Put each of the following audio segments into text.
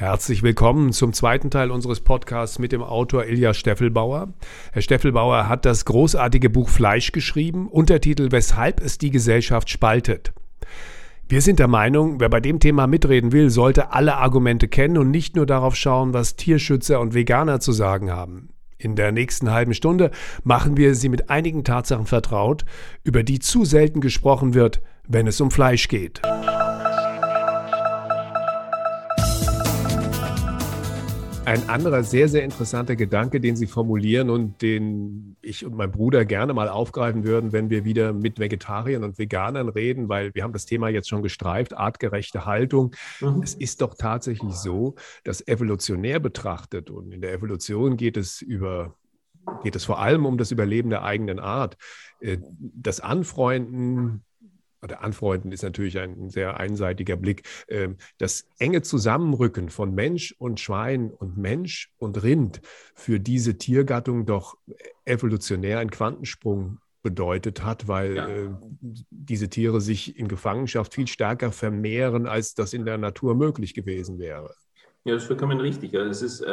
Herzlich willkommen zum zweiten Teil unseres Podcasts mit dem Autor Ilja Steffelbauer. Herr Steffelbauer hat das großartige Buch Fleisch geschrieben, Untertitel Weshalb es die Gesellschaft spaltet. Wir sind der Meinung, wer bei dem Thema mitreden will, sollte alle Argumente kennen und nicht nur darauf schauen, was Tierschützer und Veganer zu sagen haben. In der nächsten halben Stunde machen wir Sie mit einigen Tatsachen vertraut, über die zu selten gesprochen wird, wenn es um Fleisch geht. Ein anderer sehr, sehr interessanter Gedanke, den Sie formulieren und den ich und mein Bruder gerne mal aufgreifen würden, wenn wir wieder mit Vegetariern und Veganern reden, weil wir haben das Thema jetzt schon gestreift, artgerechte Haltung. Mhm. Es ist doch tatsächlich so, dass evolutionär betrachtet und in der Evolution geht es über geht es vor allem um das Überleben der eigenen Art. Äh, das Anfreunden oder anfreunden ist natürlich ein sehr einseitiger Blick, ähm, das enge Zusammenrücken von Mensch und Schwein und Mensch und Rind für diese Tiergattung doch evolutionär ein Quantensprung bedeutet hat, weil ja. äh, diese Tiere sich in Gefangenschaft viel stärker vermehren, als das in der Natur möglich gewesen wäre. Ja, das ist vollkommen richtig. Ja. Es, ist, äh,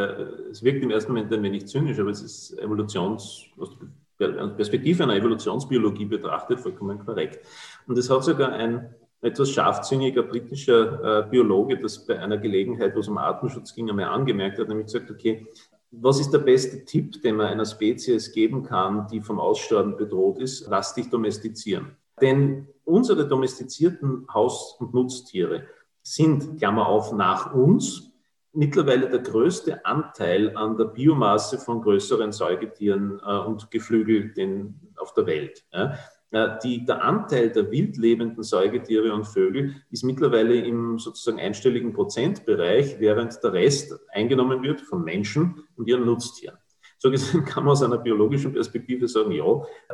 es wirkt im ersten Moment ein wenig zynisch, aber es ist Evolutions, aus Perspektive einer Evolutionsbiologie betrachtet, vollkommen korrekt. Und es hat sogar ein etwas scharfzüngiger britischer äh, Biologe, das bei einer Gelegenheit, wo es um Artenschutz ging, einmal angemerkt hat, nämlich gesagt, okay, was ist der beste Tipp, den man einer Spezies geben kann, die vom Aussterben bedroht ist? Lass dich domestizieren. Denn unsere domestizierten Haus- und Nutztiere sind, Klammer auf, nach uns mittlerweile der größte Anteil an der Biomasse von größeren Säugetieren äh, und Geflügelten auf der Welt. Ja. Äh, die, der Anteil der wild lebenden Säugetiere und Vögel ist mittlerweile im sozusagen einstelligen Prozentbereich, während der Rest eingenommen wird von Menschen und ihren Nutztieren. So gesehen kann man aus einer biologischen Perspektive sagen, ja,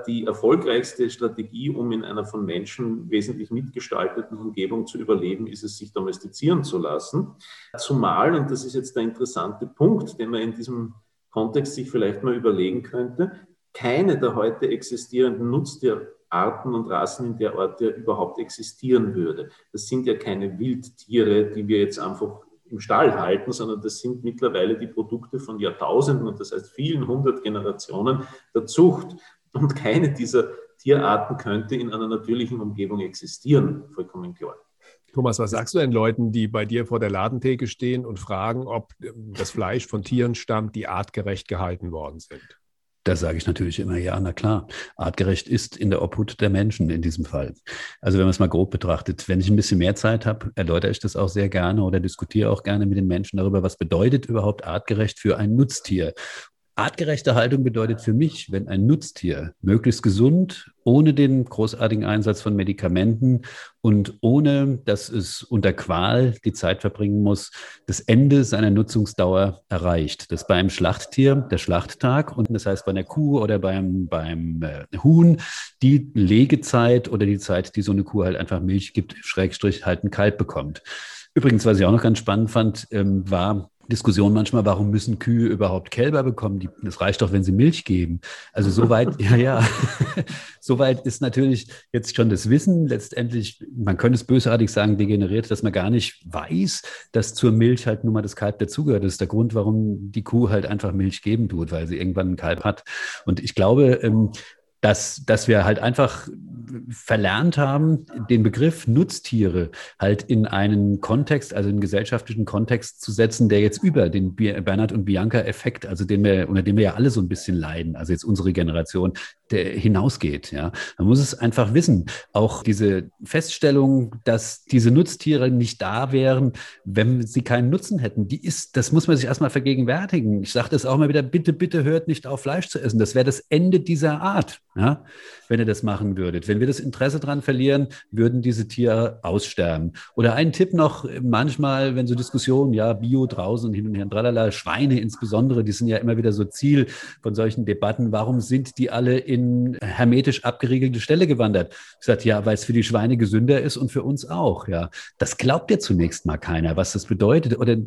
die erfolgreichste Strategie, um in einer von Menschen wesentlich mitgestalteten Umgebung zu überleben, ist es, sich domestizieren zu lassen. Zumal, und das ist jetzt der interessante Punkt, den man in diesem Kontext sich vielleicht mal überlegen könnte, keine der heute existierenden Nutztierarten und Rassen in der Art, der überhaupt existieren würde. Das sind ja keine Wildtiere, die wir jetzt einfach im Stall halten, sondern das sind mittlerweile die Produkte von Jahrtausenden und das heißt vielen hundert Generationen der Zucht. Und keine dieser Tierarten könnte in einer natürlichen Umgebung existieren, vollkommen klar. Thomas, was sagst du denn Leuten, die bei dir vor der Ladentheke stehen und fragen, ob das Fleisch von Tieren stammt, die artgerecht gehalten worden sind? Da sage ich natürlich immer, ja, na klar, artgerecht ist in der Obhut der Menschen in diesem Fall. Also wenn man es mal grob betrachtet, wenn ich ein bisschen mehr Zeit habe, erläutere ich das auch sehr gerne oder diskutiere auch gerne mit den Menschen darüber, was bedeutet überhaupt artgerecht für ein Nutztier. Artgerechte Haltung bedeutet für mich, wenn ein Nutztier möglichst gesund, ohne den großartigen Einsatz von Medikamenten und ohne, dass es unter Qual die Zeit verbringen muss, das Ende seiner Nutzungsdauer erreicht. Das bei einem Schlachttier der Schlachttag und das heißt bei einer Kuh oder beim, beim äh, Huhn die Legezeit oder die Zeit, die so eine Kuh halt einfach Milch gibt, Schrägstrich halt ein Kalb bekommt. Übrigens, was ich auch noch ganz spannend fand, ähm, war, Diskussion manchmal, warum müssen Kühe überhaupt Kälber bekommen? Die, das reicht doch, wenn sie Milch geben. Also soweit, ja, ja, soweit ist natürlich jetzt schon das Wissen letztendlich, man könnte es bösartig sagen, degeneriert, dass man gar nicht weiß, dass zur Milch halt nun mal das Kalb dazugehört. Das ist der Grund, warum die Kuh halt einfach Milch geben tut, weil sie irgendwann ein Kalb hat. Und ich glaube, ähm, dass, dass wir halt einfach verlernt haben, den Begriff Nutztiere halt in einen Kontext, also einen gesellschaftlichen Kontext zu setzen, der jetzt über den Bernhard und Bianca-Effekt, also den wir, unter dem wir ja alle so ein bisschen leiden, also jetzt unsere Generation, der hinausgeht. Ja, man muss es einfach wissen. Auch diese Feststellung, dass diese Nutztiere nicht da wären, wenn sie keinen Nutzen hätten, die ist, das muss man sich erstmal vergegenwärtigen. Ich sage das auch mal wieder: Bitte, bitte hört nicht auf, Fleisch zu essen. Das wäre das Ende dieser Art. Ja, wenn ihr das machen würdet. Wenn wir das Interesse daran verlieren, würden diese Tiere aussterben. Oder ein Tipp noch: Manchmal, wenn so Diskussionen, ja, Bio draußen und hin und her, tralala, Schweine insbesondere, die sind ja immer wieder so Ziel von solchen Debatten. Warum sind die alle in hermetisch abgeriegelte Stelle gewandert. Ich sagte, ja, weil es für die Schweine gesünder ist und für uns auch. Ja, das glaubt ja zunächst mal keiner, was das bedeutet. Oder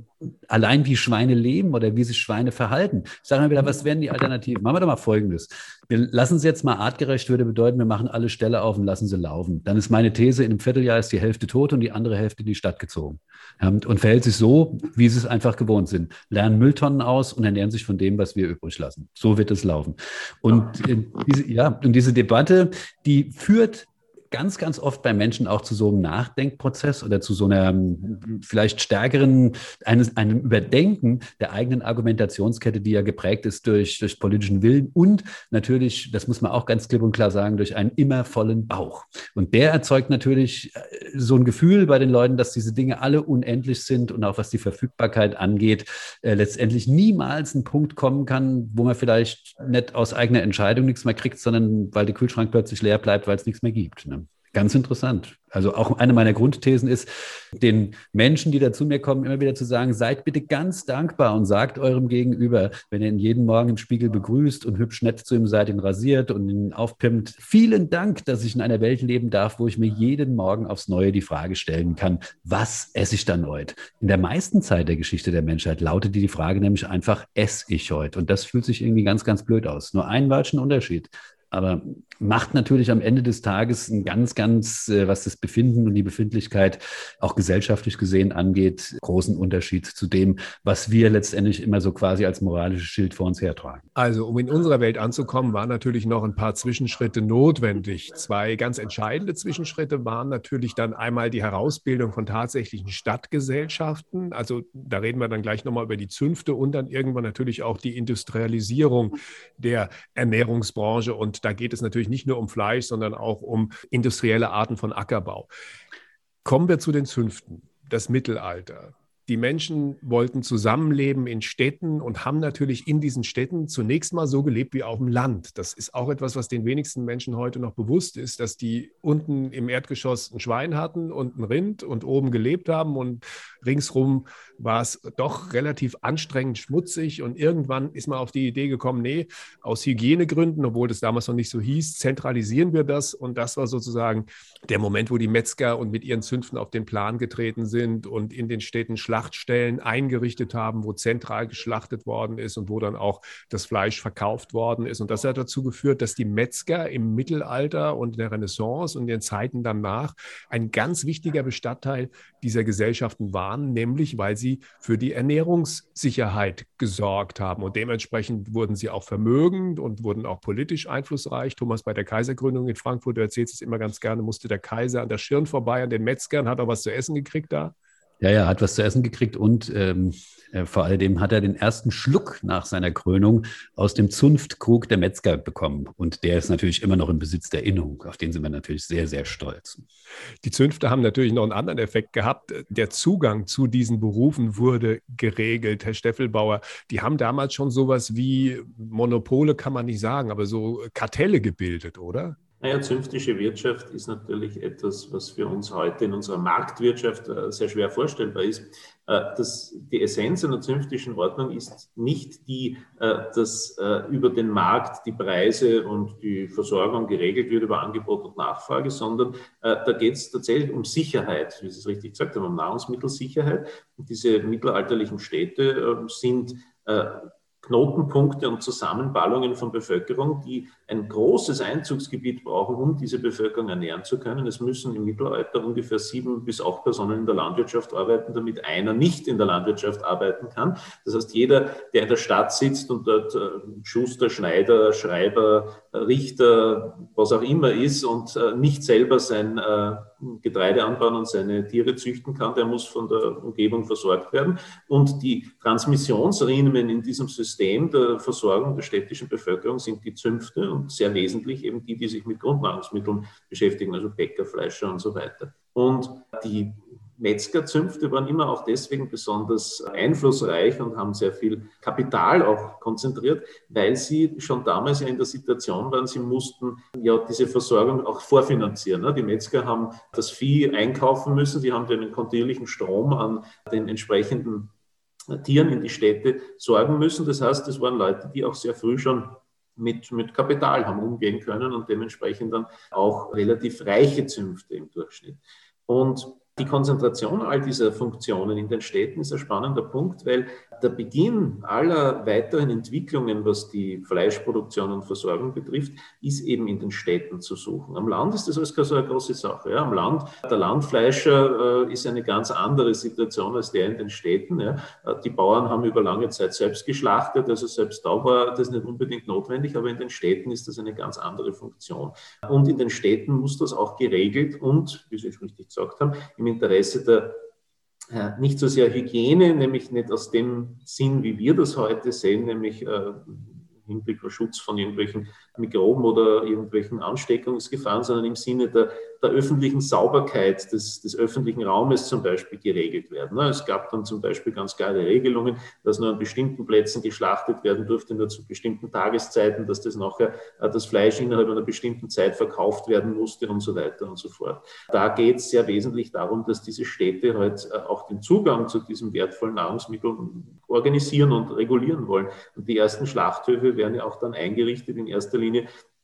allein wie Schweine leben oder wie sich Schweine verhalten. Ich sage mal wieder, was wären die Alternativen? Machen wir doch mal Folgendes. Wir lassen sie jetzt mal artgerecht, würde bedeuten, wir machen alle Ställe auf und lassen sie laufen. Dann ist meine These, in einem Vierteljahr ist die Hälfte tot und die andere Hälfte in die Stadt gezogen. Und verhält sich so, wie sie es einfach gewohnt sind. Lernen Mülltonnen aus und ernähren sich von dem, was wir übrig lassen. So wird es laufen. Und diese, ja, und diese Debatte, die führt ganz, ganz oft bei Menschen auch zu so einem Nachdenkprozess oder zu so einer hm, vielleicht stärkeren, eines, einem Überdenken der eigenen Argumentationskette, die ja geprägt ist durch, durch politischen Willen und natürlich, das muss man auch ganz klipp und klar sagen, durch einen immer vollen Bauch. Und der erzeugt natürlich äh, so ein Gefühl bei den Leuten, dass diese Dinge alle unendlich sind und auch was die Verfügbarkeit angeht, äh, letztendlich niemals ein Punkt kommen kann, wo man vielleicht nicht aus eigener Entscheidung nichts mehr kriegt, sondern weil der Kühlschrank plötzlich leer bleibt, weil es nichts mehr gibt. Ne? Ganz interessant. Also auch eine meiner Grundthesen ist, den Menschen, die da zu mir kommen, immer wieder zu sagen, seid bitte ganz dankbar und sagt eurem Gegenüber, wenn ihr ihn jeden Morgen im Spiegel begrüßt und hübsch nett zu ihm seid, ihn rasiert und ihn aufpimmt, vielen Dank, dass ich in einer Welt leben darf, wo ich mir jeden Morgen aufs Neue die Frage stellen kann, was esse ich dann heute? In der meisten Zeit der Geschichte der Menschheit lautet die Frage nämlich einfach, esse ich heute? Und das fühlt sich irgendwie ganz, ganz blöd aus. Nur ein falschen Unterschied aber macht natürlich am Ende des Tages ein ganz, ganz, äh, was das Befinden und die Befindlichkeit auch gesellschaftlich gesehen angeht, großen Unterschied zu dem, was wir letztendlich immer so quasi als moralisches Schild vor uns hertragen. Also, um in unserer Welt anzukommen, waren natürlich noch ein paar Zwischenschritte notwendig. Zwei ganz entscheidende Zwischenschritte waren natürlich dann einmal die Herausbildung von tatsächlichen Stadtgesellschaften. Also, da reden wir dann gleich nochmal über die Zünfte und dann irgendwann natürlich auch die Industrialisierung der Ernährungsbranche und da geht es natürlich nicht nur um Fleisch, sondern auch um industrielle Arten von Ackerbau. Kommen wir zu den Zünften, das Mittelalter. Die Menschen wollten zusammenleben in Städten und haben natürlich in diesen Städten zunächst mal so gelebt wie auf dem Land. Das ist auch etwas, was den wenigsten Menschen heute noch bewusst ist, dass die unten im Erdgeschoss ein Schwein hatten und ein Rind und oben gelebt haben. Und ringsrum war es doch relativ anstrengend schmutzig. Und irgendwann ist man auf die Idee gekommen, nee, aus Hygienegründen, obwohl das damals noch nicht so hieß, zentralisieren wir das. Und das war sozusagen der Moment, wo die Metzger und mit ihren Zünften auf den Plan getreten sind und in den Städten Schlachtstellen eingerichtet haben, wo zentral geschlachtet worden ist und wo dann auch das Fleisch verkauft worden ist und das hat dazu geführt, dass die Metzger im Mittelalter und in der Renaissance und in den Zeiten danach ein ganz wichtiger Bestandteil dieser Gesellschaften waren, nämlich weil sie für die Ernährungssicherheit gesorgt haben. Und dementsprechend wurden sie auch vermögend und wurden auch politisch einflussreich. Thomas, bei der Kaisergründung in Frankfurt, du erzählst es immer ganz gerne, musste der Kaiser an der Schirn vorbei an den Metzgern, hat auch was zu essen gekriegt da. Ja, ja, hat was zu essen gekriegt und ähm, äh, vor allem hat er den ersten Schluck nach seiner Krönung aus dem Zunftkrug der Metzger bekommen. Und der ist natürlich immer noch im Besitz der Innung. Auf den sind wir natürlich sehr, sehr stolz. Die Zünfte haben natürlich noch einen anderen Effekt gehabt. Der Zugang zu diesen Berufen wurde geregelt. Herr Steffelbauer, die haben damals schon sowas wie Monopole, kann man nicht sagen, aber so Kartelle gebildet, oder? Naja, zünftische Wirtschaft ist natürlich etwas, was für uns heute in unserer Marktwirtschaft äh, sehr schwer vorstellbar ist. Äh, das, die Essenz einer zünftischen Ordnung ist nicht die, äh, dass über den Markt die Preise und die Versorgung geregelt wird über Angebot und Nachfrage, sondern da geht es tatsächlich um Sicherheit, wie Sie es richtig gesagt haben, um Nahrungsmittelsicherheit. Und diese mittelalterlichen Städte sind Knotenpunkte und Zusammenballungen von Bevölkerung, die ein großes Einzugsgebiet brauchen, um diese Bevölkerung ernähren zu können. Es müssen im Mittelalter ungefähr sieben bis acht Personen in der Landwirtschaft arbeiten, damit einer nicht in der Landwirtschaft arbeiten kann. Das heißt, jeder, der in der Stadt sitzt und dort äh, Schuster, Schneider, Schreiber, Richter, was auch immer ist und äh, nicht selber sein äh, Getreide anbauen und seine Tiere züchten kann, der muss von der Umgebung versorgt werden. Und die Transmissionsriemen in diesem System der Versorgung der städtischen Bevölkerung sind die Zünfte und sehr wesentlich eben die, die sich mit Grundnahrungsmitteln beschäftigen, also Bäcker, Fleischer und so weiter. Und die Metzgerzünfte waren immer auch deswegen besonders einflussreich und haben sehr viel Kapital auch konzentriert, weil sie schon damals ja in der Situation waren, sie mussten ja diese Versorgung auch vorfinanzieren. Ne? Die Metzger haben das Vieh einkaufen müssen, sie haben den kontinuierlichen Strom an den entsprechenden Tieren in die Städte sorgen müssen. Das heißt, es waren Leute, die auch sehr früh schon mit, mit Kapital haben umgehen können und dementsprechend dann auch relativ reiche Zünfte im Durchschnitt. Und Die Konzentration all dieser Funktionen in den Städten ist ein spannender Punkt, weil der Beginn aller weiteren Entwicklungen, was die Fleischproduktion und Versorgung betrifft, ist eben in den Städten zu suchen. Am Land ist das alles keine so eine große Sache. Ja. Am Land, der Landfleischer äh, ist eine ganz andere Situation als der in den Städten. Ja. Die Bauern haben über lange Zeit selbst geschlachtet, also selbst da war das nicht unbedingt notwendig, aber in den Städten ist das eine ganz andere Funktion. Und in den Städten muss das auch geregelt und, wie Sie richtig gesagt haben, im Interesse der äh, nicht so sehr Hygiene, nämlich nicht aus dem Sinn, wie wir das heute sehen, nämlich äh, Hinblick auf Schutz von irgendwelchen Mikroben oder irgendwelchen Ansteckungsgefahren, sondern im Sinne der, der öffentlichen Sauberkeit des, des, öffentlichen Raumes zum Beispiel geregelt werden. Es gab dann zum Beispiel ganz klare Regelungen, dass nur an bestimmten Plätzen geschlachtet werden durfte, nur zu bestimmten Tageszeiten, dass das nachher äh, das Fleisch innerhalb einer bestimmten Zeit verkauft werden musste und so weiter und so fort. Da geht es sehr wesentlich darum, dass diese Städte halt äh, auch den Zugang zu diesen wertvollen Nahrungsmitteln organisieren und regulieren wollen. Und die ersten Schlachthöfe werden ja auch dann eingerichtet in erster Linie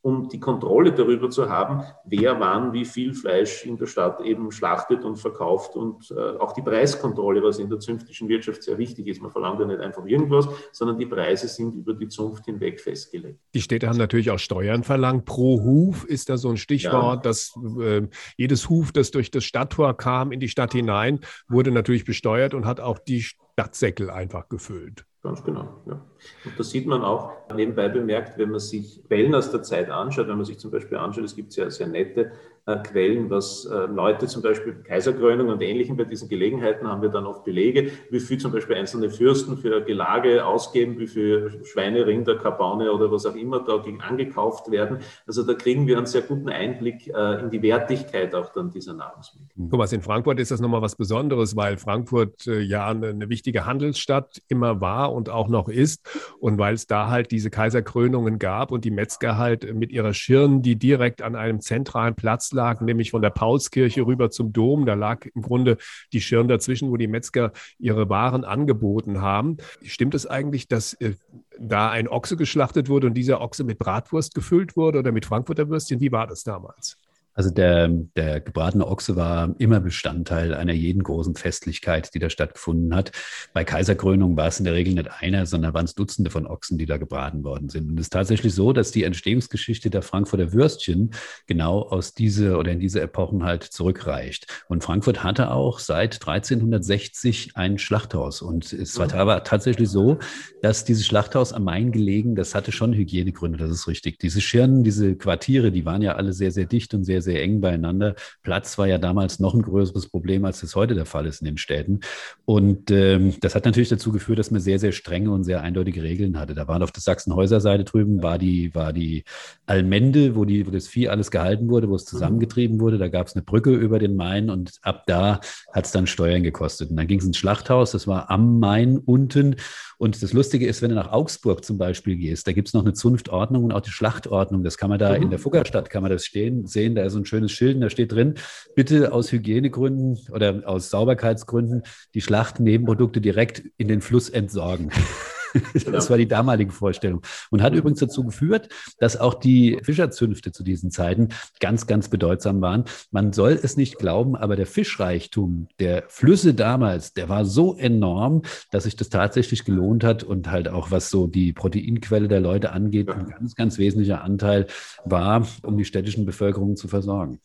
um die Kontrolle darüber zu haben, wer wann wie viel Fleisch in der Stadt eben schlachtet und verkauft und äh, auch die Preiskontrolle, was in der zünftischen Wirtschaft sehr wichtig ist. Man verlangt ja nicht einfach irgendwas, sondern die Preise sind über die Zunft hinweg festgelegt. Die Städte haben natürlich auch Steuern verlangt. Pro Huf ist da so ein Stichwort, ja. dass äh, jedes Huf, das durch das Stadttor kam in die Stadt hinein, wurde natürlich besteuert und hat auch die Stadtsäckel einfach gefüllt. Ganz genau. Ja. Und das sieht man auch nebenbei bemerkt, wenn man sich Quellen aus der Zeit anschaut, wenn man sich zum Beispiel anschaut, es gibt sehr, sehr nette äh, Quellen, was äh, Leute zum Beispiel Kaiserkrönung und Ähnlichem bei diesen Gelegenheiten haben wir dann oft Belege, wie viel zum Beispiel einzelne Fürsten für Gelage ausgeben, wie viel Schweine, Rinder, Kabaune oder was auch immer da angekauft werden. Also da kriegen wir einen sehr guten Einblick äh, in die Wertigkeit auch dann dieser Nahrungsmittel. Thomas, in Frankfurt ist das nochmal was Besonderes, weil Frankfurt ja eine wichtige Handelsstadt immer war und auch noch ist und weil es da halt diese Kaiserkrönungen gab und die Metzger halt mit ihrer Schirn, die direkt an einem zentralen Platz lag, nämlich von der Paulskirche rüber zum Dom. Da lag im Grunde die Schirn dazwischen, wo die Metzger ihre Waren angeboten haben. Stimmt es eigentlich, dass äh, da ein Ochse geschlachtet wurde und dieser Ochse mit Bratwurst gefüllt wurde oder mit Frankfurter Würstchen? Wie war das damals? Also der, der gebratene Ochse war immer Bestandteil einer jeden großen Festlichkeit, die da stattgefunden hat. Bei Kaiserkrönung war es in der Regel nicht einer, sondern waren es Dutzende von Ochsen, die da gebraten worden sind. Und es ist tatsächlich so, dass die Entstehungsgeschichte der Frankfurter Würstchen genau aus diese oder in diese Epochen halt zurückreicht. Und Frankfurt hatte auch seit 1360 ein Schlachthaus. Und es war aber tatsächlich so, dass dieses Schlachthaus am Main gelegen, das hatte schon Hygienegründe, das ist richtig. Diese Schirnen, diese Quartiere, die waren ja alle sehr, sehr dicht und sehr, sehr eng beieinander. Platz war ja damals noch ein größeres Problem, als es heute der Fall ist in den Städten. Und ähm, das hat natürlich dazu geführt, dass man sehr, sehr strenge und sehr eindeutige Regeln hatte. Da waren auf der Sachsenhäuser-Seite drüben, war die, war die Almende, wo, die, wo das Vieh alles gehalten wurde, wo es zusammengetrieben wurde. Da gab es eine Brücke über den Main und ab da hat es dann Steuern gekostet. Und dann ging es ins Schlachthaus, das war am Main unten. Und das Lustige ist, wenn du nach Augsburg zum Beispiel gehst, da gibt es noch eine Zunftordnung und auch die Schlachtordnung. Das kann man da mhm. in der Fuggerstadt, kann man das stehen, sehen. Da ist so ein schönes Schild, da steht drin, bitte aus Hygienegründen oder aus Sauberkeitsgründen die Schlachtnebenprodukte direkt in den Fluss entsorgen. Das war die damalige Vorstellung. Und hat übrigens dazu geführt, dass auch die Fischerzünfte zu diesen Zeiten ganz, ganz bedeutsam waren. Man soll es nicht glauben, aber der Fischreichtum der Flüsse damals, der war so enorm, dass sich das tatsächlich gelohnt hat und halt auch was so die Proteinquelle der Leute angeht, ein ganz, ganz wesentlicher Anteil war, um die städtischen Bevölkerungen zu versorgen.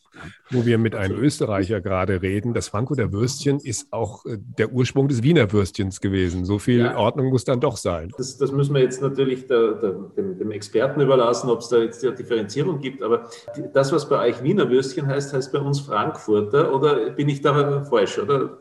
Wo wir mit einem Österreicher gerade reden, das Frankfurter Würstchen ist auch äh, der Ursprung des Wiener Würstchens gewesen. So viel ja. Ordnung muss dann doch sein sein. Das, das müssen wir jetzt natürlich der, der, dem, dem, Experten überlassen, ob es da jetzt eine Differenzierung gibt. Aber das, was bei euch Wiener Würstchen heißt, heißt bei uns Frankfurter. Oder bin ich da falsch, oder?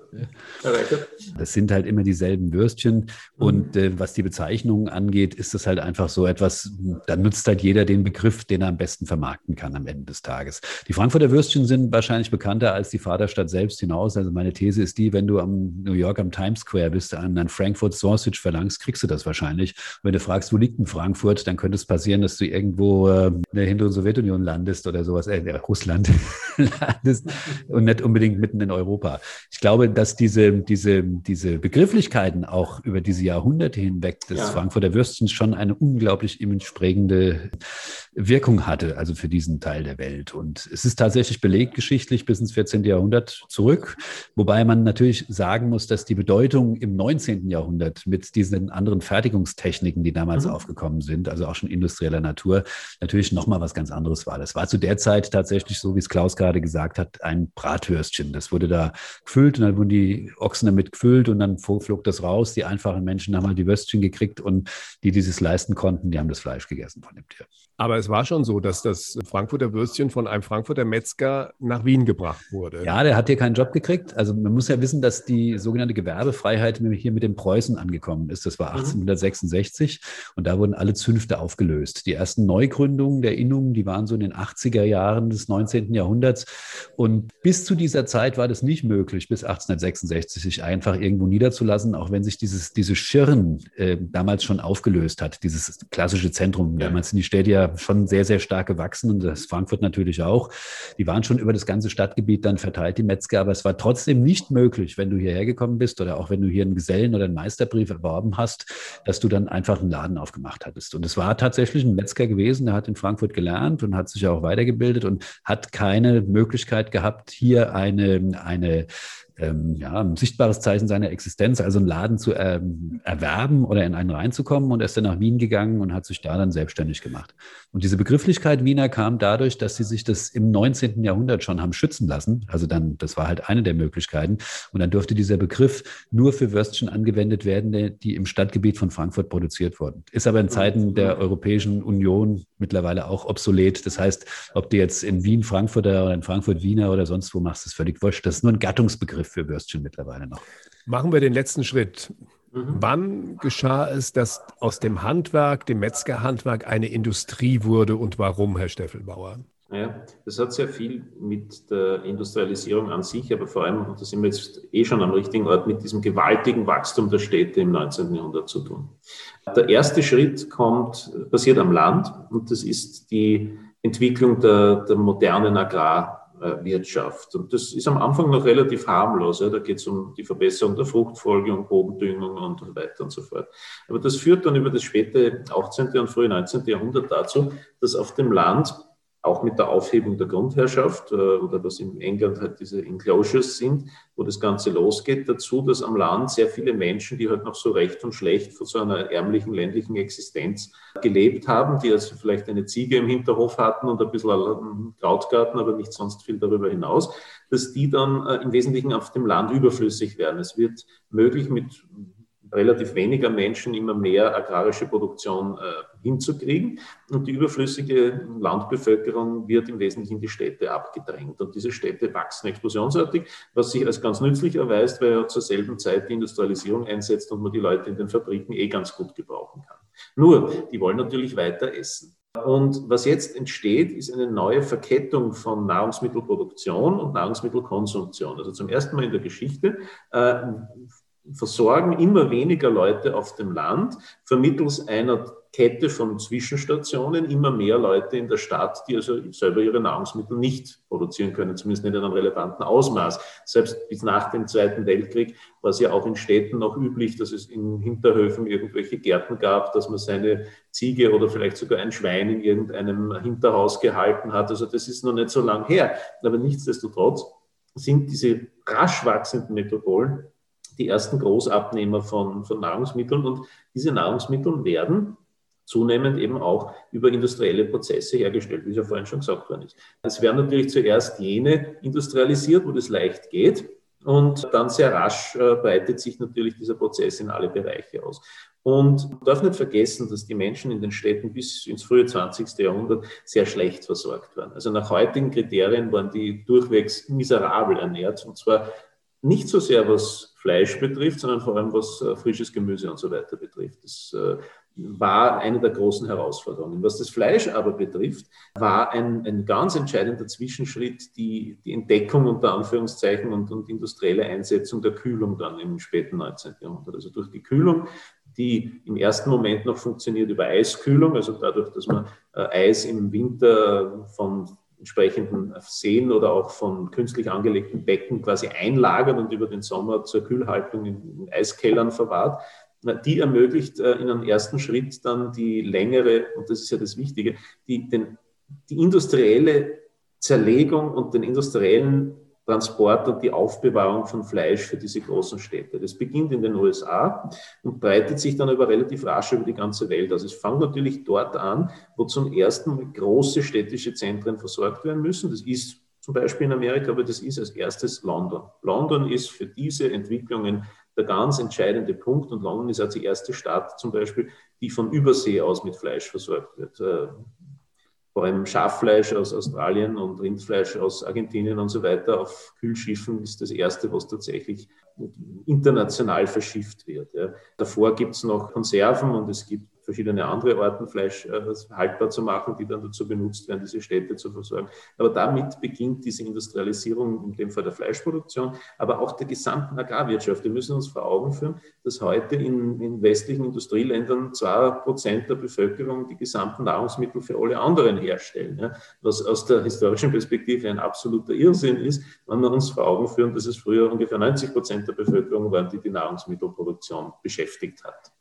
Das sind halt immer dieselben Würstchen. Und äh, was die Bezeichnungen angeht, ist das halt einfach so etwas, da nutzt halt jeder den Begriff, den er am besten vermarkten kann am Ende des Tages. Die Frankfurter Würstchen sind wahrscheinlich bekannter als die Vaterstadt selbst hinaus. Also meine These ist die, wenn du am New York am Times Square bist, an ein Frankfurt Sausage verlangst, kriegst du das wahrscheinlich. wenn du fragst, wo liegt denn Frankfurt, dann könnte es passieren, dass du irgendwo äh, in der hinteren Sowjetunion landest oder sowas, äh, Russland landest und nicht unbedingt mitten in Europa. Ich glaube, dass diese, diese, diese Begrifflichkeiten auch über diese Jahrhunderte hinweg des ja. Frankfurter Würstchens schon eine unglaublich imageprägende Wirkung hatte, also für diesen Teil der Welt. Und es ist tatsächlich belegt geschichtlich bis ins 14. Jahrhundert zurück, wobei man natürlich sagen muss, dass die Bedeutung im 19. Jahrhundert mit diesen anderen Fertigungstechniken, die damals mhm. aufgekommen sind, also auch schon industrieller Natur, natürlich nochmal was ganz anderes war. Das war zu der Zeit tatsächlich, so wie es Klaus gerade gesagt hat, ein Bratwürstchen. Das wurde da gefüllt und dann wurden die Ochsen damit gefüllt und dann flog das raus. Die einfachen Menschen haben halt die Würstchen gekriegt und die, die es leisten konnten, die haben das Fleisch gegessen von dem Tier. Aber es war schon so, dass das Frankfurter Würstchen von einem Frankfurter Metzger nach Wien gebracht wurde. Ja, der hat hier keinen Job gekriegt. Also man muss ja wissen, dass die sogenannte Gewerbefreiheit hier mit den Preußen angekommen ist. Das war 1866 mhm. und da wurden alle Zünfte aufgelöst. Die ersten Neugründungen der Innungen, die waren so in den 80er Jahren des 19. Jahrhunderts. Und bis zu dieser Zeit war das nicht möglich, bis 1866 sich einfach irgendwo niederzulassen, auch wenn sich dieses, diese Schirn äh, damals schon aufgelöst hat, dieses klassische Zentrum. Damals in die Städte ja schon sehr, sehr stark gewachsen und das Frankfurt natürlich auch. Die waren schon über das ganze Stadtgebiet dann verteilt, die Metzger, aber es war trotzdem nicht möglich, wenn du hierher gekommen bist oder auch wenn du hier einen Gesellen oder einen Meisterbrief erworben hast, dass du dann einfach einen Laden aufgemacht hattest. Und es war tatsächlich ein Metzger gewesen, der hat in Frankfurt gelernt und hat sich auch weitergebildet und hat keine Möglichkeit gehabt, hier eine, eine ähm, ja, ein sichtbares Zeichen seiner Existenz, also einen Laden zu ähm, erwerben oder in einen reinzukommen. Und er ist dann nach Wien gegangen und hat sich da dann selbstständig gemacht. Und diese Begrifflichkeit Wiener kam dadurch, dass sie sich das im 19. Jahrhundert schon haben schützen lassen. Also dann, das war halt eine der Möglichkeiten. Und dann durfte dieser Begriff nur für Würstchen angewendet werden, die im Stadtgebiet von Frankfurt produziert wurden. Ist aber in Zeiten der Europäischen Union mittlerweile auch obsolet. Das heißt, ob du jetzt in Wien Frankfurter oder in Frankfurt Wiener oder sonst wo machst, ist völlig wurscht. Das ist nur ein Gattungsbegriff Begriff für Würstchen mittlerweile noch. Machen wir den letzten Schritt. Mhm. Wann geschah es, dass aus dem Handwerk, dem Metzgerhandwerk, eine Industrie wurde und warum, Herr Steffelbauer? Ja, das hat sehr viel mit der Industrialisierung an sich, aber vor allem, und da sind wir jetzt eh schon am richtigen Ort, mit diesem gewaltigen Wachstum der Städte im 19. Jahrhundert zu tun. Der erste Schritt kommt, passiert am Land und das ist die Entwicklung der, der modernen Agrar- Wirtschaft. Und das ist am Anfang noch relativ harmlos. Da geht es um die Verbesserung der Fruchtfolge und Bodendüngung und so weiter und so fort. Aber das führt dann über das späte 18. und frühe 19. Jahrhundert dazu, dass auf dem Land auch mit der Aufhebung der Grundherrschaft äh, oder was in England halt diese Enclosures sind, wo das Ganze losgeht, dazu, dass am Land sehr viele Menschen, die halt noch so recht und schlecht von so einer ärmlichen ländlichen Existenz gelebt haben, die also vielleicht eine Ziege im Hinterhof hatten und ein bisschen Krautgarten, aber nicht sonst viel darüber hinaus, dass die dann äh, im Wesentlichen auf dem Land überflüssig werden. Es wird möglich mit relativ weniger Menschen immer mehr agrarische Produktion äh, hinzukriegen. Und die überflüssige Landbevölkerung wird im Wesentlichen in die Städte abgedrängt. Und diese Städte wachsen explosionsartig, was sich als ganz nützlich erweist, weil ja zur selben Zeit die Industrialisierung einsetzt und man die Leute in den Fabriken eh ganz gut gebrauchen kann. Nur, die wollen natürlich weiter essen. Und was jetzt entsteht, ist eine neue Verkettung von Nahrungsmittelproduktion und Nahrungsmittelkonsumption. Also zum ersten Mal in der Geschichte äh, versorgen immer weniger Leute auf dem Land vermittels einer Kette von Zwischenstationen immer mehr Leute in der Stadt, die also selber ihre Nahrungsmittel nicht produzieren können, zumindest nicht in einem relevanten Ausmaß. Selbst bis nach dem Zweiten Weltkrieg war es ja auch in Städten noch üblich, dass es in Hinterhöfen irgendwelche Gärten gab, dass man seine Ziege oder vielleicht sogar ein Schwein in irgendeinem Hinterhaus gehalten hat. Also das ist noch nicht so lang her. Aber nichtsdestotrotz sind diese rasch wachsenden Metropolen die ersten Großabnehmer von, von Nahrungsmitteln und diese Nahrungsmittel werden zunehmend eben auch über industrielle Prozesse hergestellt, wie es ja vorhin schon gesagt worden ist. Es werden natürlich zuerst jene industrialisiert, wo das leicht geht. Und dann sehr rasch äh, breitet sich natürlich dieser Prozess in alle Bereiche aus. Und man darf nicht vergessen, dass die Menschen in den Städten bis ins frühe 20. Jahrhundert sehr schlecht versorgt waren. Also nach heutigen Kriterien waren die durchwegs miserabel ernährt. Und zwar nicht so sehr was Fleisch betrifft, sondern vor allem was äh, frisches Gemüse und so weiter betrifft. Das äh, war eine der großen Herausforderungen. Was das Fleisch aber betrifft, war ein, ein ganz entscheidender Zwischenschritt die, die Entdeckung unter Anführungszeichen und, und industrielle Einsetzung der Kühlung dann im späten 19. Jahrhundert. Also durch die Kühlung die im ersten Moment noch funktioniert über Eiskühlung, also dadurch, dass man äh, Eis im Winter von entsprechenden Seen oder auch von künstlich angelegten Becken quasi einlagert und über den Sommer zur Kühlhaltung in Eiskellern verwahrt. Die ermöglicht äh, in einem ersten Schritt dann die längere, und das ist ja das Wichtige, die, den, die industrielle Zerlegung und den industriellen Transport und die Aufbewahrung von Fleisch für diese großen Städte. Das beginnt in den USA und breitet sich dann aber relativ rasch über die ganze Welt aus. Es fängt natürlich dort an, wo zum ersten große städtische Zentren versorgt werden müssen. Das ist zum Beispiel in Amerika, aber das ist als erstes London. London ist für diese Entwicklungen der ganz entscheidende Punkt und London ist auch die erste Stadt zum Beispiel, die von Übersee aus mit Fleisch versorgt wird. Vor allem Schaffleisch aus Australien und Rindfleisch aus Argentinien und so weiter auf Kühlschiffen ist das erste, was tatsächlich international verschifft wird. Ja. Davor gibt es noch Konserven und es gibt verschiedene andere Arten Fleisch äh, haltbar zu machen, die dann dazu benutzt werden, diese Städte zu versorgen. Aber damit beginnt diese Industrialisierung, in dem Fall der Fleischproduktion, aber auch der gesamten Agrarwirtschaft. Wir müssen uns vor Augen führen, dass heute in, in westlichen Industrieländern zwei Prozent der Bevölkerung die gesamten Nahrungsmittel für alle anderen herstellen. Ja, was aus der historischen Perspektive ein absoluter Irrsinn ist, wenn wir uns vor Augen führen, dass es früher ungefähr 90 Prozent der Bevölkerung waren, die die Nahrungsmittelproduktion beschäftigt hat.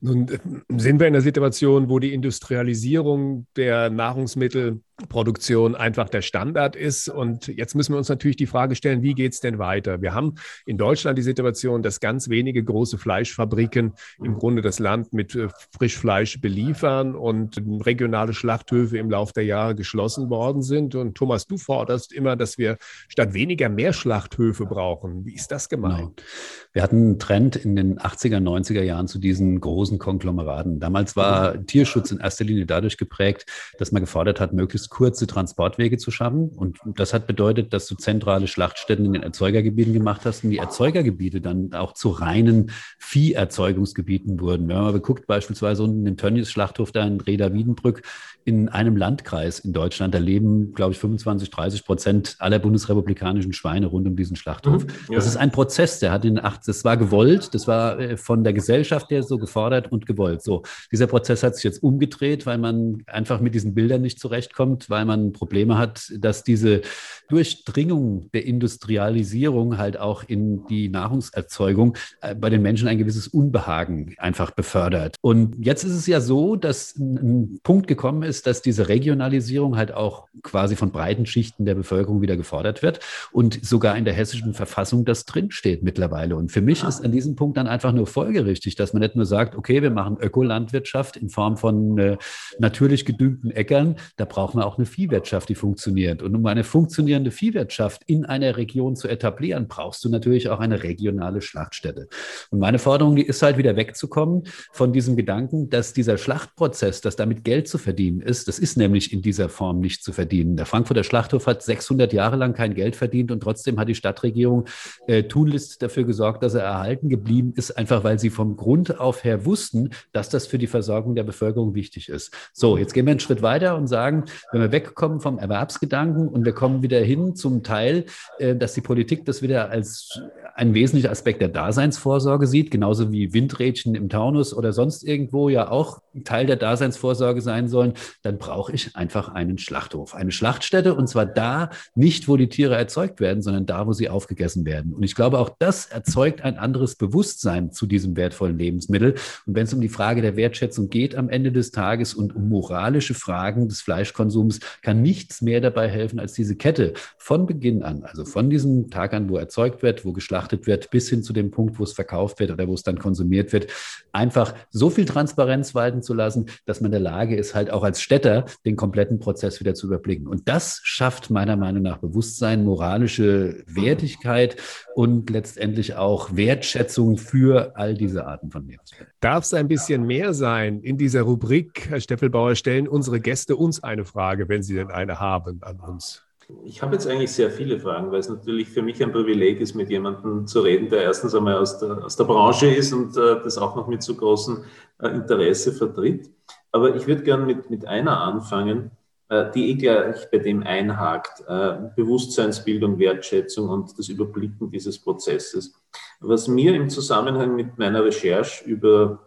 Nun äh, sind wir in der Situation, wo die Industrialisierung der Nahrungsmittel Produktion einfach der Standard ist. Und jetzt müssen wir uns natürlich die Frage stellen, wie geht es denn weiter? Wir haben in Deutschland die Situation, dass ganz wenige große Fleischfabriken im Grunde das Land mit äh, Frischfleisch beliefern und regionale Schlachthöfe im Laufe der Jahre geschlossen worden sind. Und Thomas, du forderst immer, dass wir statt weniger mehr Schlachthöfe brauchen. Wie ist das gemeint? Genau. Wir hatten einen Trend in den 80er, 90er Jahren zu diesen großen Konglomeraten. Damals war Tierschutz in erster Linie dadurch geprägt, dass man gefordert hat, möglichst möglichst kurze Transportwege zu schaffen. Und das hat bedeutet, dass du zentrale Schlachtstätten in den Erzeugergebieten gemacht hast und die Erzeugergebiete dann auch zu reinen Vieherzeugungsgebieten wurden. Wenn man mal guckt, beispielsweise unten im Tönnies Schlachthof da in Reda-Wiedenbrück, in einem Landkreis in Deutschland, da leben, glaube ich, 25, 30 Prozent aller bundesrepublikanischen Schweine rund um diesen Schlachthof. Mhm, ja. Das ist ein Prozess, der hat in acht, das war gewollt, das war äh, von der Gesellschaft her so gefordert und gewollt. So, dieser Prozess hat sich jetzt umgedreht, weil man einfach mit diesen Bildern nicht zurechtkommt, weil man Probleme hat, dass diese Durchdringung der Industrialisierung halt auch in die Nahrungserzeugung äh, bei den Menschen ein gewisses Unbehagen einfach befördert. Und jetzt ist es ja so, dass ein Punkt gekommen ist, ist, dass diese Regionalisierung halt auch quasi von breiten Schichten der Bevölkerung wieder gefordert wird und sogar in der hessischen Verfassung das drinsteht mittlerweile. Und für mich ist an diesem Punkt dann einfach nur folgerichtig, dass man nicht nur sagt, okay, wir machen Ökolandwirtschaft in Form von äh, natürlich gedüngten Äckern, da brauchen wir auch eine Viehwirtschaft, die funktioniert. Und um eine funktionierende Viehwirtschaft in einer Region zu etablieren, brauchst du natürlich auch eine regionale Schlachtstätte. Und meine Forderung, ist halt wieder wegzukommen von diesem Gedanken, dass dieser Schlachtprozess, dass damit Geld zu verdienen ist. Das ist nämlich in dieser Form nicht zu verdienen. Der Frankfurter Schlachthof hat 600 Jahre lang kein Geld verdient und trotzdem hat die Stadtregierung äh, tunlichst dafür gesorgt, dass er erhalten geblieben ist, einfach weil sie vom Grund auf her wussten, dass das für die Versorgung der Bevölkerung wichtig ist. So, jetzt gehen wir einen Schritt weiter und sagen, wenn wir wegkommen vom Erwerbsgedanken und wir kommen wieder hin zum Teil, äh, dass die Politik das wieder als ein wesentlicher Aspekt der Daseinsvorsorge sieht, genauso wie Windrädchen im Taunus oder sonst irgendwo ja auch Teil der Daseinsvorsorge sein sollen, dann brauche ich einfach einen Schlachthof, eine Schlachtstätte und zwar da nicht, wo die Tiere erzeugt werden, sondern da, wo sie aufgegessen werden. Und ich glaube, auch das erzeugt ein anderes Bewusstsein zu diesem wertvollen Lebensmittel. Und wenn es um die Frage der Wertschätzung geht am Ende des Tages und um moralische Fragen des Fleischkonsums, kann nichts mehr dabei helfen als diese Kette von Beginn an, also von diesem Tag an, wo erzeugt wird, wo geschlachtet wird, bis hin zu dem Punkt, wo es verkauft wird oder wo es dann konsumiert wird, einfach so viel Transparenz walten zu lassen, dass man in der Lage ist, halt auch als Städter den kompletten Prozess wieder zu überblicken. Und das schafft meiner Meinung nach Bewusstsein, moralische Wertigkeit und letztendlich auch Wertschätzung für all diese Arten von Lebensmitteln. Darf es ein bisschen mehr sein in dieser Rubrik, Herr Steffelbauer, stellen unsere Gäste uns eine Frage, wenn sie denn eine haben an uns? Ich habe jetzt eigentlich sehr viele Fragen, weil es natürlich für mich ein Privileg ist, mit jemandem zu reden, der erstens einmal aus der, aus der Branche ist und äh, das auch noch mit so großem äh, Interesse vertritt. Aber ich würde gerne mit, mit einer anfangen, äh, die eh gleich bei dem einhakt. Äh, Bewusstseinsbildung, Wertschätzung und das Überblicken dieses Prozesses. Was mir im Zusammenhang mit meiner Recherche über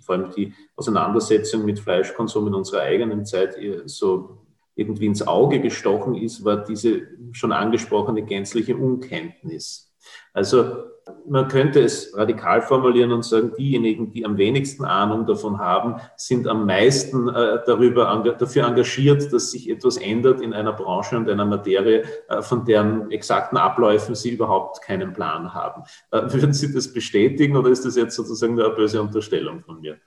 vor allem die Auseinandersetzung mit Fleischkonsum in unserer eigenen Zeit so irgendwie ins Auge gestochen ist, war diese schon angesprochene gänzliche Unkenntnis. Also man könnte es radikal formulieren und sagen, diejenigen, die am wenigsten Ahnung davon haben, sind am meisten äh, darüber, dafür engagiert, dass sich etwas ändert in einer Branche und einer Materie, äh, von deren exakten Abläufen sie überhaupt keinen Plan haben. Äh, würden Sie das bestätigen oder ist das jetzt sozusagen eine böse Unterstellung von mir?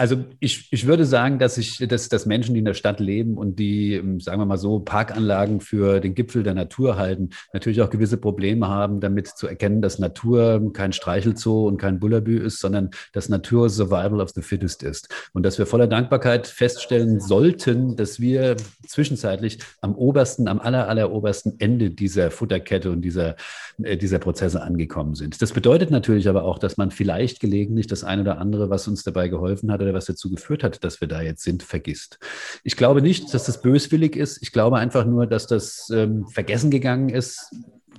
Also ich, ich würde sagen, dass ich, dass, dass Menschen, die in der Stadt leben und die, ähm, sagen wir mal so, Parkanlagen für den Gipfel der Natur halten, natürlich auch gewisse Probleme haben, damit zu erkennen, dass Natur kein Streichelzoo und kein Bullabü ist, sondern dass Natur Survival of the Fittest ist. Und dass wir voller Dankbarkeit feststellen sollten, dass wir zwischenzeitlich am obersten, am aller, aller obersten Ende dieser Futterkette und dieser, äh, dieser Prozesse angekommen sind. Das bedeutet natürlich aber auch, dass man vielleicht gelegentlich das eine oder andere, was uns dabei geholfen hat, oder was dazu geführt hat, dass wir da jetzt sind, vergisst. Ich glaube nicht, dass das böswillig ist. Ich glaube einfach nur, dass das ähm, vergessen gegangen ist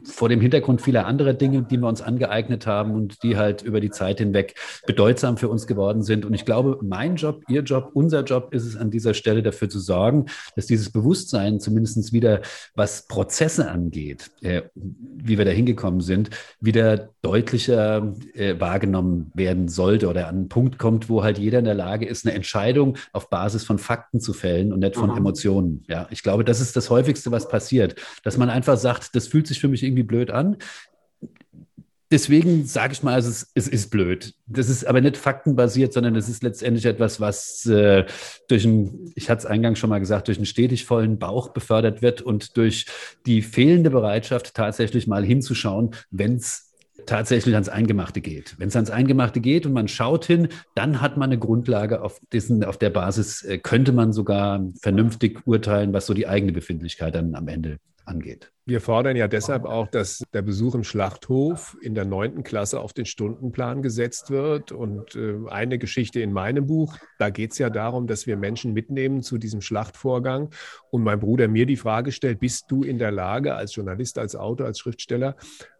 vor dem Hintergrund vieler anderer Dinge, die wir uns angeeignet haben und die halt über die Zeit hinweg bedeutsam für uns geworden sind. Und ich glaube, mein Job, Ihr Job, unser Job ist es an dieser Stelle dafür zu sorgen, dass dieses Bewusstsein zumindest wieder, was Prozesse angeht, äh, wie wir da hingekommen sind, wieder deutlicher äh, wahrgenommen werden sollte oder an einen Punkt kommt, wo halt jeder in der Lage ist, eine Entscheidung auf Basis von Fakten zu fällen und nicht von mhm. Emotionen. Ja, ich glaube, das ist das häufigste, was passiert, dass man einfach sagt, das fühlt sich für mich irgendwie blöd an. Deswegen sage ich mal, also es, es, ist blöd. Das ist aber nicht faktenbasiert, sondern es ist letztendlich etwas, was äh, durch einen, ich hatte es eingangs schon mal gesagt, durch einen stetig vollen Bauch befördert wird und durch die fehlende Bereitschaft, tatsächlich mal hinzuschauen, wenn es tatsächlich ans Eingemachte geht. Wenn es ans Eingemachte geht und man schaut hin, dann hat man eine Grundlage, auf, dessen, auf der Basis äh, könnte man sogar vernünftig urteilen, was so die eigene Befindlichkeit dann am Ende angeht. Wir fordern ja deshalb auch, dass der Besuch im Schlachthof in der neunten Klasse auf den Stundenplan gesetzt wird. Und äh, eine Geschichte in meinem Buch, da geht es ja darum, dass wir Menschen mitnehmen zu diesem Schlachtvorgang. Und mein Bruder mir die Frage stellt, bist du in der Lage, als Journalist, als Autor, als Schriftsteller,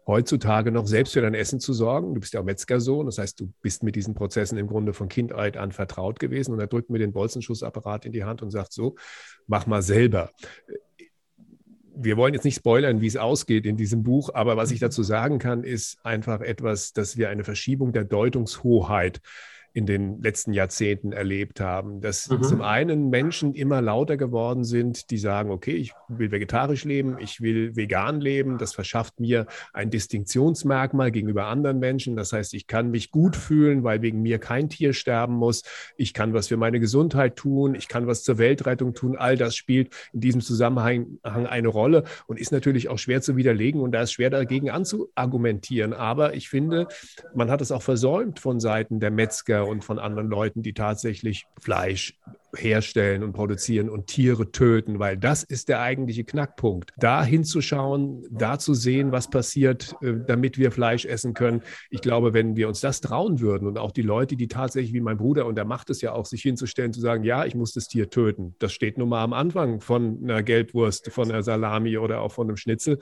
heutzutage noch selbst für dein Essen zu sorgen? Du bist ja auch Metzgersohn, das heißt, du bist mit diesen Prozessen im Grunde von Kindheit an vertraut gewesen. Und er drückt mir den Bolzenschussapparat in die Hand und sagt so, mach mal selber wir wollen jetzt nicht spoilern, wie es ausgeht in diesem Buch, aber was ich dazu sagen kann, ist einfach etwas, dass wir eine Verschiebung der Deutungshoheit in den letzten Jahrzehnten erlebt haben. Dass mhm. zum einen Menschen immer lauter geworden sind, die sagen, okay, ich will vegetarisch leben, ich will vegan leben. Das verschafft mir ein Distinktionsmerkmal gegenüber anderen Menschen. Das heißt, ich kann mich gut fühlen, weil wegen mir kein Tier sterben muss. Ich kann was für meine Gesundheit tun. Ich kann was zur Weltrettung tun. All das spielt in diesem Zusammenhang eine Rolle und ist natürlich auch schwer zu widerlegen und da ist schwer dagegen anzuargumentieren. Aber ich finde, man hat es auch versäumt von Seiten der Metzger und von anderen Leuten, die tatsächlich Fleisch herstellen und produzieren und Tiere töten, weil das ist der eigentliche Knackpunkt. Da hinzuschauen, da zu sehen, was passiert, äh, damit wir Fleisch essen können. Ich glaube, wenn wir uns das trauen würden und auch die Leute, die tatsächlich wie mein Bruder, und er macht es ja auch, sich hinzustellen, zu sagen, ja, ich muss das Tier töten. Das steht nun mal am Anfang von einer Gelbwurst, von einer Salami oder auch von einem Schnitzel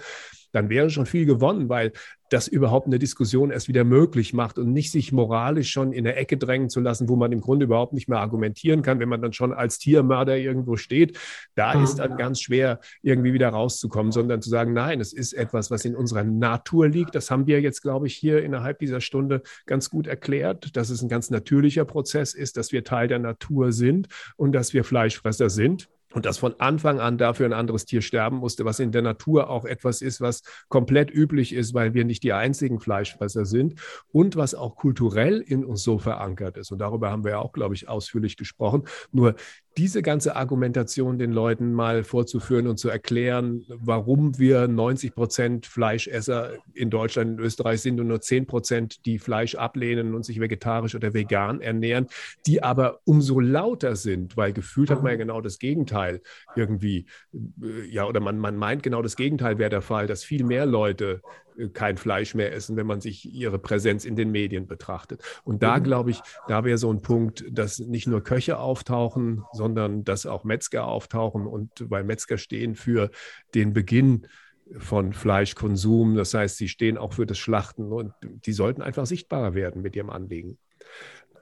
dann wäre schon viel gewonnen, weil das überhaupt eine Diskussion erst wieder möglich macht und nicht sich moralisch schon in eine Ecke drängen zu lassen, wo man im Grunde überhaupt nicht mehr argumentieren kann, wenn man dann schon als Tiermörder irgendwo steht. Da mhm. ist dann ganz schwer, irgendwie wieder rauszukommen, sondern zu sagen, nein, es ist etwas, was in unserer Natur liegt. Das haben wir jetzt, glaube ich, hier innerhalb dieser Stunde ganz gut erklärt, dass es ein ganz natürlicher Prozess ist, dass wir Teil der Natur sind und dass wir Fleischfresser sind und dass von Anfang an dafür ein anderes Tier sterben musste, was in der Natur auch etwas ist, was komplett üblich ist, weil wir nicht die einzigen Fleischfresser sind und was auch kulturell in uns so verankert ist. Und darüber haben wir ja auch, glaube ich, ausführlich gesprochen. Nur diese ganze Argumentation den Leuten mal vorzuführen und zu erklären, warum wir 90 Prozent Fleischesser in Deutschland und Österreich sind und nur 10 Prozent, die Fleisch ablehnen und sich vegetarisch oder vegan ernähren, die aber umso lauter sind, weil gefühlt hat man ja genau das Gegenteil irgendwie, äh, ja, oder man, man meint genau das Gegenteil wäre der Fall, dass viel mehr Leute kein Fleisch mehr essen, wenn man sich ihre Präsenz in den Medien betrachtet. Und da mhm. glaube ich, da wäre so ein Punkt, dass nicht nur Köche auftauchen, sondern dass auch Metzger auftauchen und weil Metzger stehen für den Beginn von Fleischkonsum. Das heißt, sie stehen auch für das Schlachten und die sollten einfach sichtbarer werden mit ihrem Anliegen.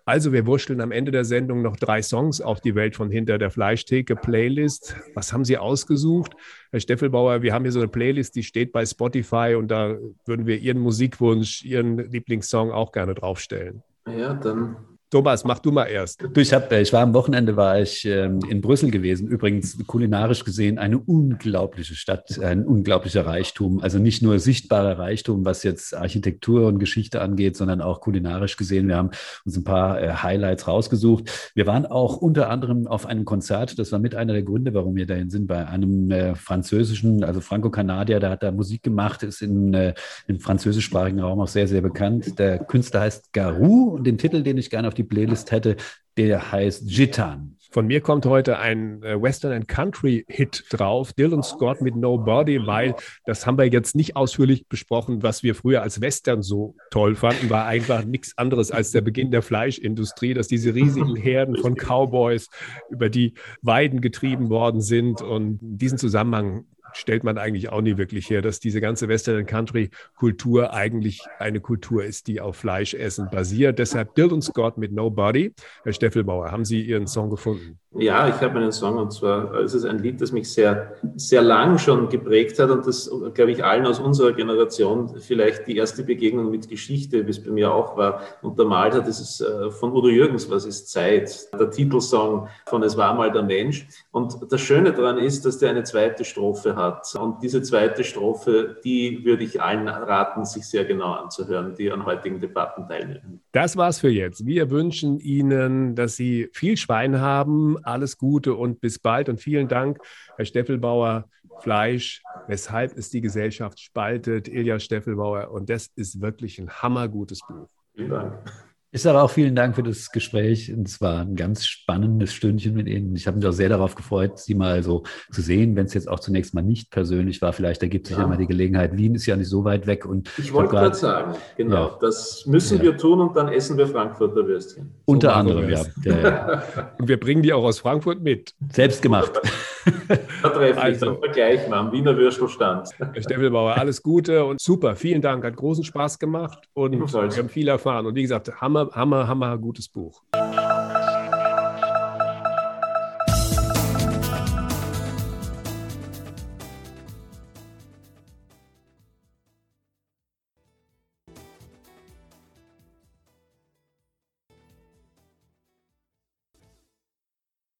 Also wir wurschteln am Ende der Sendung noch drei Songs auf die Welt von hinter der Fleischtheke Playlist. Was haben Sie ausgesucht? Herr Steffelbauer, wir haben hier so eine Playlist, die steht bei Spotify und da würden wir Ihren Musikwunsch, Ihren Lieblingssong auch gerne draufstellen. Ja, dann Thomas, mach du mal erst. Du, ich, hab, äh, ich war am Wochenende war ich ähm, in Brüssel gewesen. Übrigens kulinarisch gesehen eine unglaubliche Stadt, ein unglaublicher Reichtum. Also nicht nur sichtbarer Reichtum, was jetzt Architektur und Geschichte angeht, sondern auch kulinarisch gesehen. Wir haben uns ein paar äh, Highlights rausgesucht. Wir waren auch unter anderem auf einem Konzert. Das war mit einer der Gründe, warum wir dahin sind, bei einem äh, französischen, also Franco-Kanadier, der hat da Musik gemacht, ist in, äh, im französischsprachigen Raum auch sehr, sehr bekannt. Der Künstler heißt Garou und den Titel, den ich gerne auf die Playlist hätte, der heißt Gitan. Von mir kommt heute ein äh, Western and Country Hit drauf, Dylan Scott mit Nobody, weil das haben wir jetzt nicht ausführlich besprochen, was wir früher als Western so toll fanden, war einfach nichts anderes als der Beginn der Fleischindustrie, dass diese riesigen Herden von Cowboys über die Weiden getrieben worden sind. Und in diesem Zusammenhang stellt man eigentlich auch nie wirklich her, dass diese ganze Western Country Kultur eigentlich eine Kultur ist, die auf Fleischessen basiert. Deshalb Dylan Scott mit Nobody. Herr Steffelbauer, haben Sie Ihren Song gefunden? Ja, ich habe einen Song und zwar es ist ein Lied, das mich sehr, sehr lang schon geprägt hat und das, glaube ich, allen aus unserer Generation vielleicht die erste Begegnung mit Geschichte, wie es bei mir auch war, untermalt hat. Das ist äh, von Udo Jürgens, Was ist Zeit? Der Titelsong von Es war mal der Mensch. Und das Schöne daran ist, dass der eine zweite Strophe hat. Und diese zweite Strophe, die würde ich allen raten, sich sehr genau anzuhören, die an heutigen Debatten teilnehmen. Das war's für jetzt. Wir wünschen Ihnen, dass Sie viel Schwein haben alles Gute und bis bald. Und vielen Dank, Herr Steffelbauer. Fleisch, weshalb es die Gesellschaft spaltet, Ilja Steffelbauer. Und das ist wirklich ein hammergutes Buch. Vielen Dank. Ich sage auch vielen Dank für das Gespräch. Es war ein ganz spannendes Stündchen mit Ihnen. Ich habe mich auch sehr darauf gefreut, Sie mal so zu sehen, wenn es jetzt auch zunächst mal nicht persönlich war. Vielleicht ergibt sich ja, ja mal die Gelegenheit. Wien ist ja nicht so weit weg. Und ich wollte gerade sagen, genau, ja. das müssen ja. wir tun und dann essen wir Frankfurter Würstchen. Unter so anderem, ja. und wir bringen die auch aus Frankfurt mit. Selbst treffe also, dann vergleichen am Wiener Würstelstand. Herr Steffelbauer, alles Gute und super. Vielen Dank. Hat großen Spaß gemacht und wir haben viel erfahren. Und wie gesagt, Hammer, hammer, hammer gutes Buch.